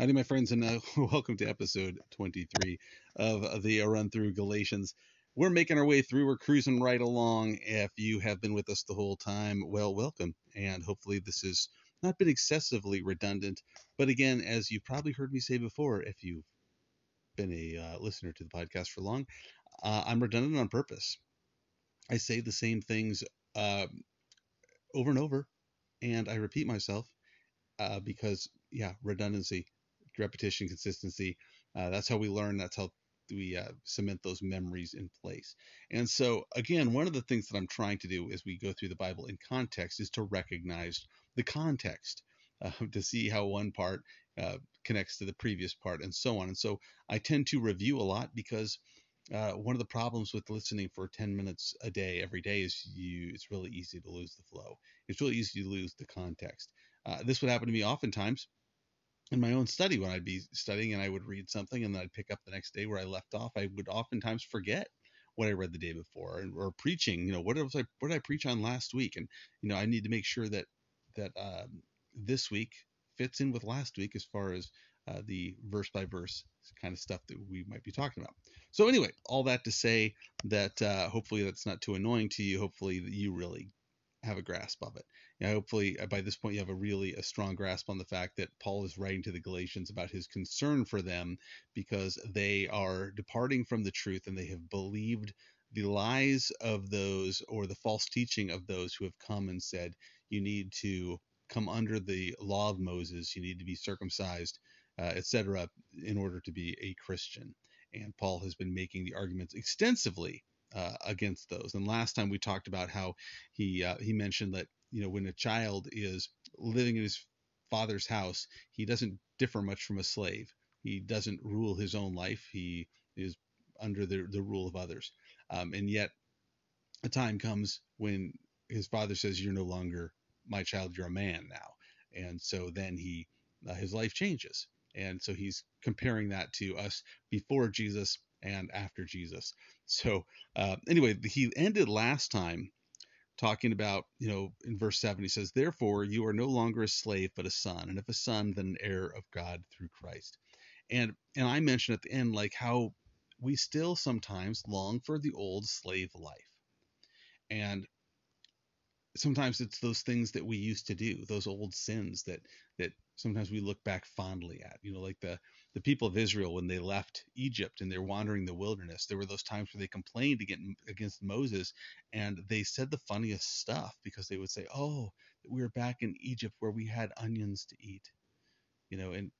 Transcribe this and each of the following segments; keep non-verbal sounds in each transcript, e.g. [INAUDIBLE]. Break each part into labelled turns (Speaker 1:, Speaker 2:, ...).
Speaker 1: Howdy, my friends, and [LAUGHS] uh, welcome to episode 23 of the Run Through Galatians. We're making our way through, we're cruising right along. If you have been with us the whole time, well, welcome. And hopefully, this has not been excessively redundant. But again, as you've probably heard me say before, if you've been a uh, listener to the podcast for long, uh, I'm redundant on purpose. I say the same things uh, over and over, and I repeat myself uh, because, yeah, redundancy repetition, consistency. Uh, that's how we learn. That's how we uh, cement those memories in place. And so, again, one of the things that I'm trying to do as we go through the Bible in context is to recognize the context, [LAUGHS] uh, to see how one part uh, connects to the previous part, and so on. And so, I tend to review a lot because. Uh, one of the problems with listening for 10 minutes a day every day is you it's really easy to lose the flow it's really easy to lose the context uh, this would happen to me oftentimes in my own study when I'd be studying and I would read something and then I'd pick up the next day where I left off, I would oftentimes forget what I read the day before and, or preaching, you know, what was I, what did I preach on last week? And, you know, I need to make sure that, that, um, this week fits in with last week as far as uh, the verse by verse kind of stuff that we might be talking about. So anyway, all that to say that uh, hopefully that's not too annoying to you. Hopefully you really have a grasp of it. Yeah, hopefully, uh, by this point, you have a really a strong grasp on the fact that Paul is writing to the Galatians about his concern for them because they are departing from the truth and they have believed the lies of those or the false teaching of those who have come and said you need to come under the law of Moses, you need to be circumcised, uh, etc., in order to be a Christian. And Paul has been making the arguments extensively uh, against those. And last time we talked about how he uh, he mentioned that you know when a child is living in his father's house, he doesn't differ much from a slave. He doesn't rule his own life. He is under the the rule of others. Um, and yet, a time comes when his father says, "You're no longer my child. You're a man now." And so then he uh, his life changes. And so he's comparing that to us before Jesus and after Jesus. So uh, anyway, he ended last time talking about, you know, in verse 7, he says, Therefore, you are no longer a slave, but a son, and if a son, then an heir of God through Christ. And and I mentioned at the end like how we still sometimes long for the old slave life. And sometimes it's those things that we used to do, those old sins that that sometimes we look back fondly at. You know, like the the people of Israel when they left Egypt and they're wandering the wilderness. There were those times where they complained against Moses and they said the funniest stuff because they would say, "Oh, we were back in Egypt where we had onions to eat." You know, and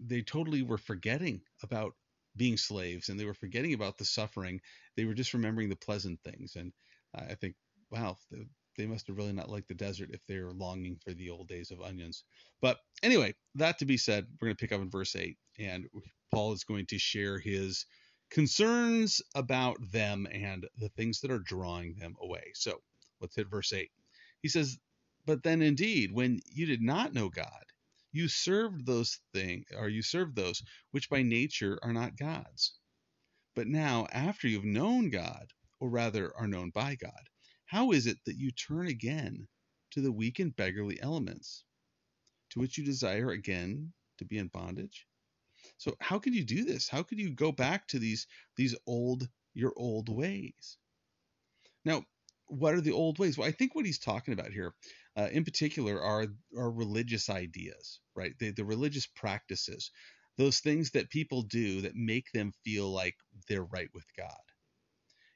Speaker 1: they totally were forgetting about being slaves and they were forgetting about the suffering. They were just remembering the pleasant things. And I think, wow, the, they must have really not liked the desert if they were longing for the old days of onions. But anyway, that to be said, we're going to pick up in verse 8, and Paul is going to share his concerns about them and the things that are drawing them away. So let's hit verse 8. He says, But then indeed, when you did not know God, you served those things, or you served those which by nature are not God's. But now, after you've known God, or rather are known by God, how is it that you turn again to the weak and beggarly elements, to which you desire again to be in bondage? So how could you do this? How could you go back to these these old your old ways? Now, what are the old ways? Well, I think what he's talking about here, uh, in particular, are are religious ideas, right? The, the religious practices, those things that people do that make them feel like they're right with God.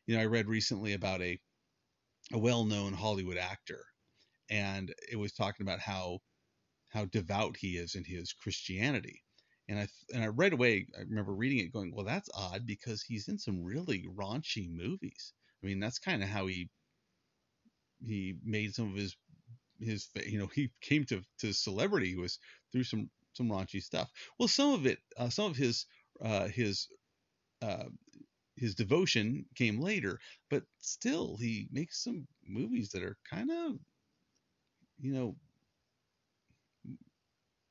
Speaker 1: You know, I read recently about a a well-known Hollywood actor, and it was talking about how how devout he is in his Christianity. And I and I right away I remember reading it going, well, that's odd because he's in some really raunchy movies. I mean, that's kind of how he he made some of his his you know he came to to celebrity was through some some raunchy stuff. Well, some of it, uh, some of his uh, his uh, his devotion came later, but still he makes some movies that are kind of, you know,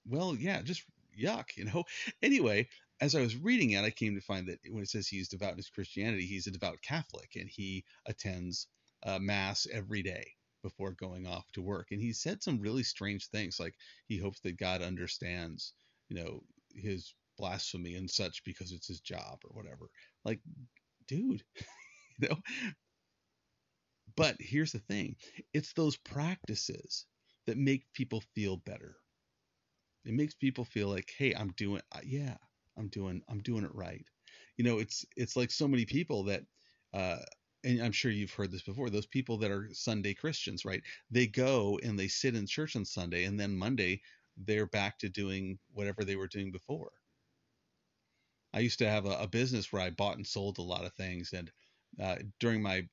Speaker 1: well, yeah, just yuck, you know. [LAUGHS] Anyway, as I was reading it, I came to find that when it says he's devout in his Christianity, he's a devout Catholic and he attends uh, mass every day before going off to work. And he said some really strange things, like he hopes that God understands, you know, his blasphemy and such because it's his job or whatever. Like, dude, [LAUGHS] you know. But here's the thing: it's those practices that make people feel better. It makes people feel like, hey, I'm doing, uh, yeah, I'm doing, I'm doing it right. You know, it's it's like so many people that. Uh, and I'm sure you've heard this before, those people that are Sunday Christians, right? They go and they sit in church on Sunday, and then Monday they're back to doing whatever they were doing before. I used to have a, a business where I bought and sold a lot of things, and uh, during my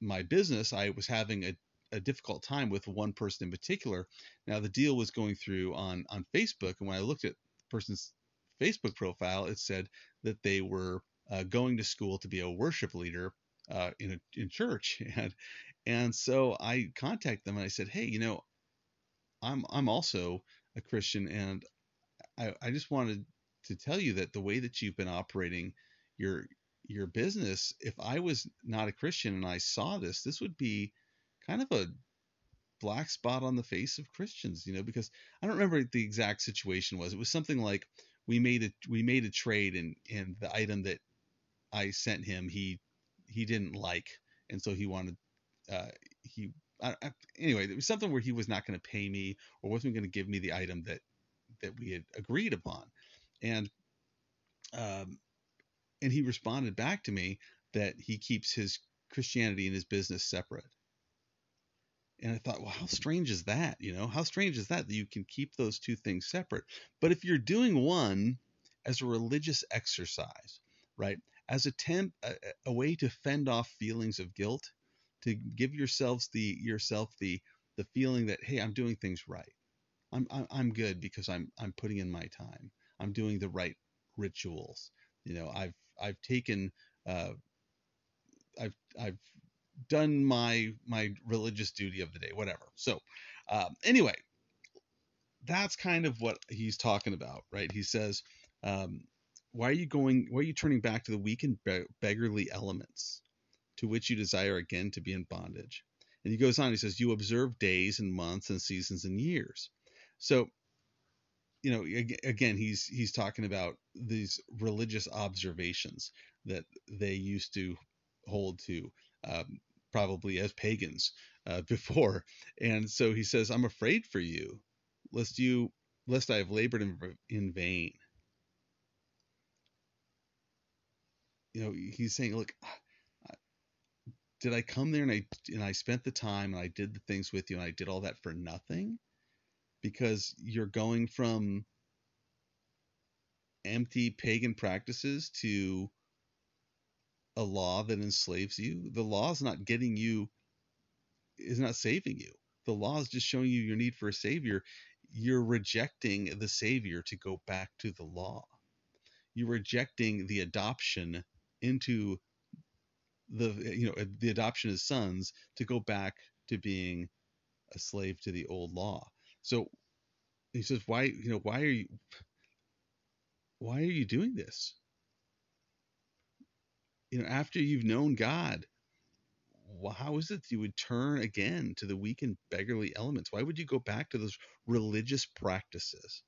Speaker 1: my business, I was having a, a difficult time with one person in particular. Now the deal was going through on on Facebook, and when I looked at the person's Facebook profile, it said that they were uh, going to school to be a worship leader uh, in a in church, [LAUGHS] and and so I contacted them and I said, hey, you know, I'm I'm also a Christian, and I I just wanted to tell you that the way that you've been operating your your business, if I was not a Christian and I saw this, this would be kind of a black spot on the face of Christians, you know, because I don't remember the exact situation was. It was something like we made a we made a trade and and the item that I sent him he he didn't like and so he wanted uh he I, I, anyway it was something where he was not going to pay me or wasn't going to give me the item that that we had agreed upon and um and he responded back to me that he keeps his Christianity and his business separate. And I thought, well, how strange is that? You know, how strange is that that you can keep those two things separate? But if you're doing one as a religious exercise, right, as a temp, a, a way to fend off feelings of guilt, to give yourselves the yourself the the feeling that hey, I'm doing things right. I'm I'm, I'm good because I'm I'm putting in my time. I'm doing the right rituals. You know, I've I've taken uh, I've I've done my my religious duty of the day, whatever. So um, anyway, that's kind of what he's talking about, right? He says, um, "Why are you going? Why are you turning back to the weak and be- beggarly elements, to which you desire again to be in bondage?" And he goes on. He says, "You observe days and months and seasons and years." So you know again he's he's talking about these religious observations that they used to hold to um, probably as pagans uh, [LAUGHS] before. And so he says i'm afraid for you lest you lest i have labored in, in vain. You know he's saying look did i come there and i and i spent the time and i did the things with you and i did all that for nothing because you're going from empty pagan practices to a law that enslaves you. The law is not getting you, is not saving you. The law is just showing you your need for a savior. You're rejecting the savior to go back to the law. You're rejecting the adoption into the you know the adoption as sons to go back to being a slave to the old law. So he says, why, you know, why are you, why are you doing this? You know, after you've known God, how is it that you would turn again to the weak and beggarly elements? Why would you go back to those religious practices?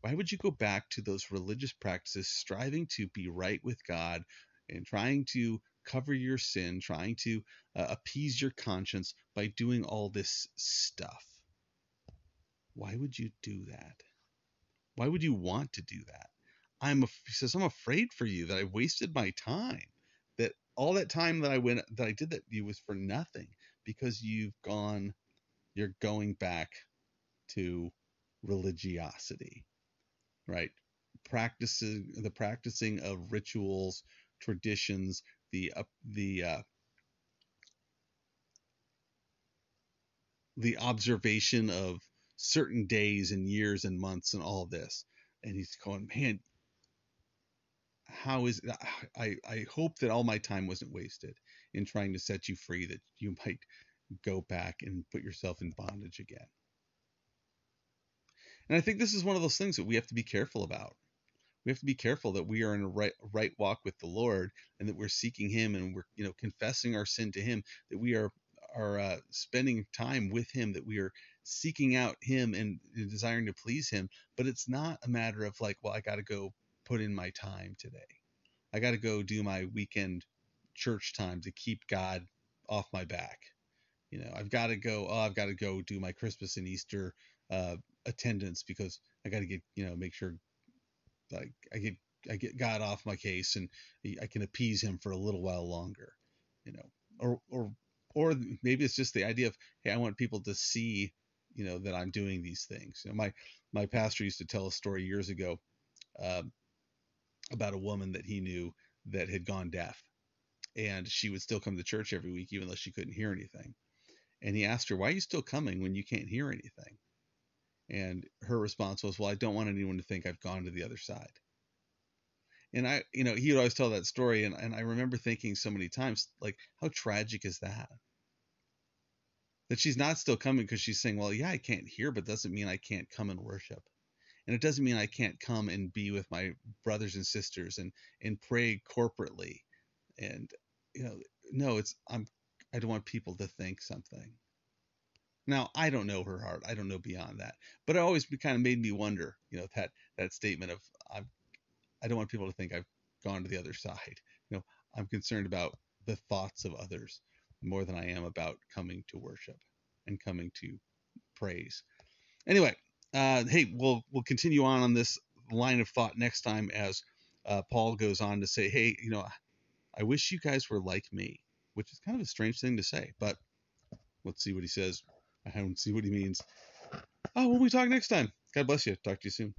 Speaker 1: Why would you go back to those religious practices, striving to be right with God and trying to cover your sin, trying to uh, appease your conscience by doing all this stuff? Why would you do that? Why would you want to do that? I'm he says I'm afraid for you that I wasted my time. That all that time that I went that I did that you was for nothing because you've gone you're going back to religiosity. Right? Practicing the practicing of rituals, traditions, the uh, the uh, the observation of certain days and years and months and all this. And he's going, man, how is? I, I hope that all my time wasn't wasted in trying to set you free, that you might go back and put yourself in bondage again. And I think this is one of those things that we have to be careful about. We have to be careful that we are in a right right walk with the Lord and that we're seeking him and we're you know confessing our sin to him that we are are uh, spending time with him that we are seeking out him and desiring to please him but it's not a matter of like well i got to go put in my time today. I got to go do my weekend church time to keep god off my back. You know i've got to go oh i've got to go do my christmas and easter uh, attendance because i got to get you know make sure like i get i get god off my case and i can appease him for a little while longer you know or or or maybe it's just the idea of hey i want people to see you know that I'm doing these things. You know, my my pastor used to tell a story years ago uh, about a woman that he knew that had gone deaf, and she would still come to church every week even though she couldn't hear anything. And he asked her, "Why are you still coming when you can't hear anything?" And her response was, "Well, I don't want anyone to think I've gone to the other side." And I, you know, he would always tell that story, and, and I remember thinking so many times, like, how tragic is that? That she's not still coming because she's saying, well, yeah, I can't hear, but doesn't mean I can't come and worship. And it doesn't mean I can't come and be with my brothers and sisters and, and pray corporately. And, you know, no, it's, I'm, I don't want people to think something. Now, I don't know her heart. I don't know beyond that. But it always kind of made me wonder, you know, that, that statement of, I'm, I don't want people to think I've gone to the other [LAUGHS] side. You know, I'm concerned about the thoughts of others more than I am about coming to worship and coming to praise. Anyway, uh, hey, we'll we'll continue on on this line of thought next time as uh, Paul goes on to say, hey, you know, I wish you guys were like me, which is kind of a strange thing to say, but let's see what he says. I don't see what he means. Oh, we'll we talk next time. God bless you. Talk to you soon.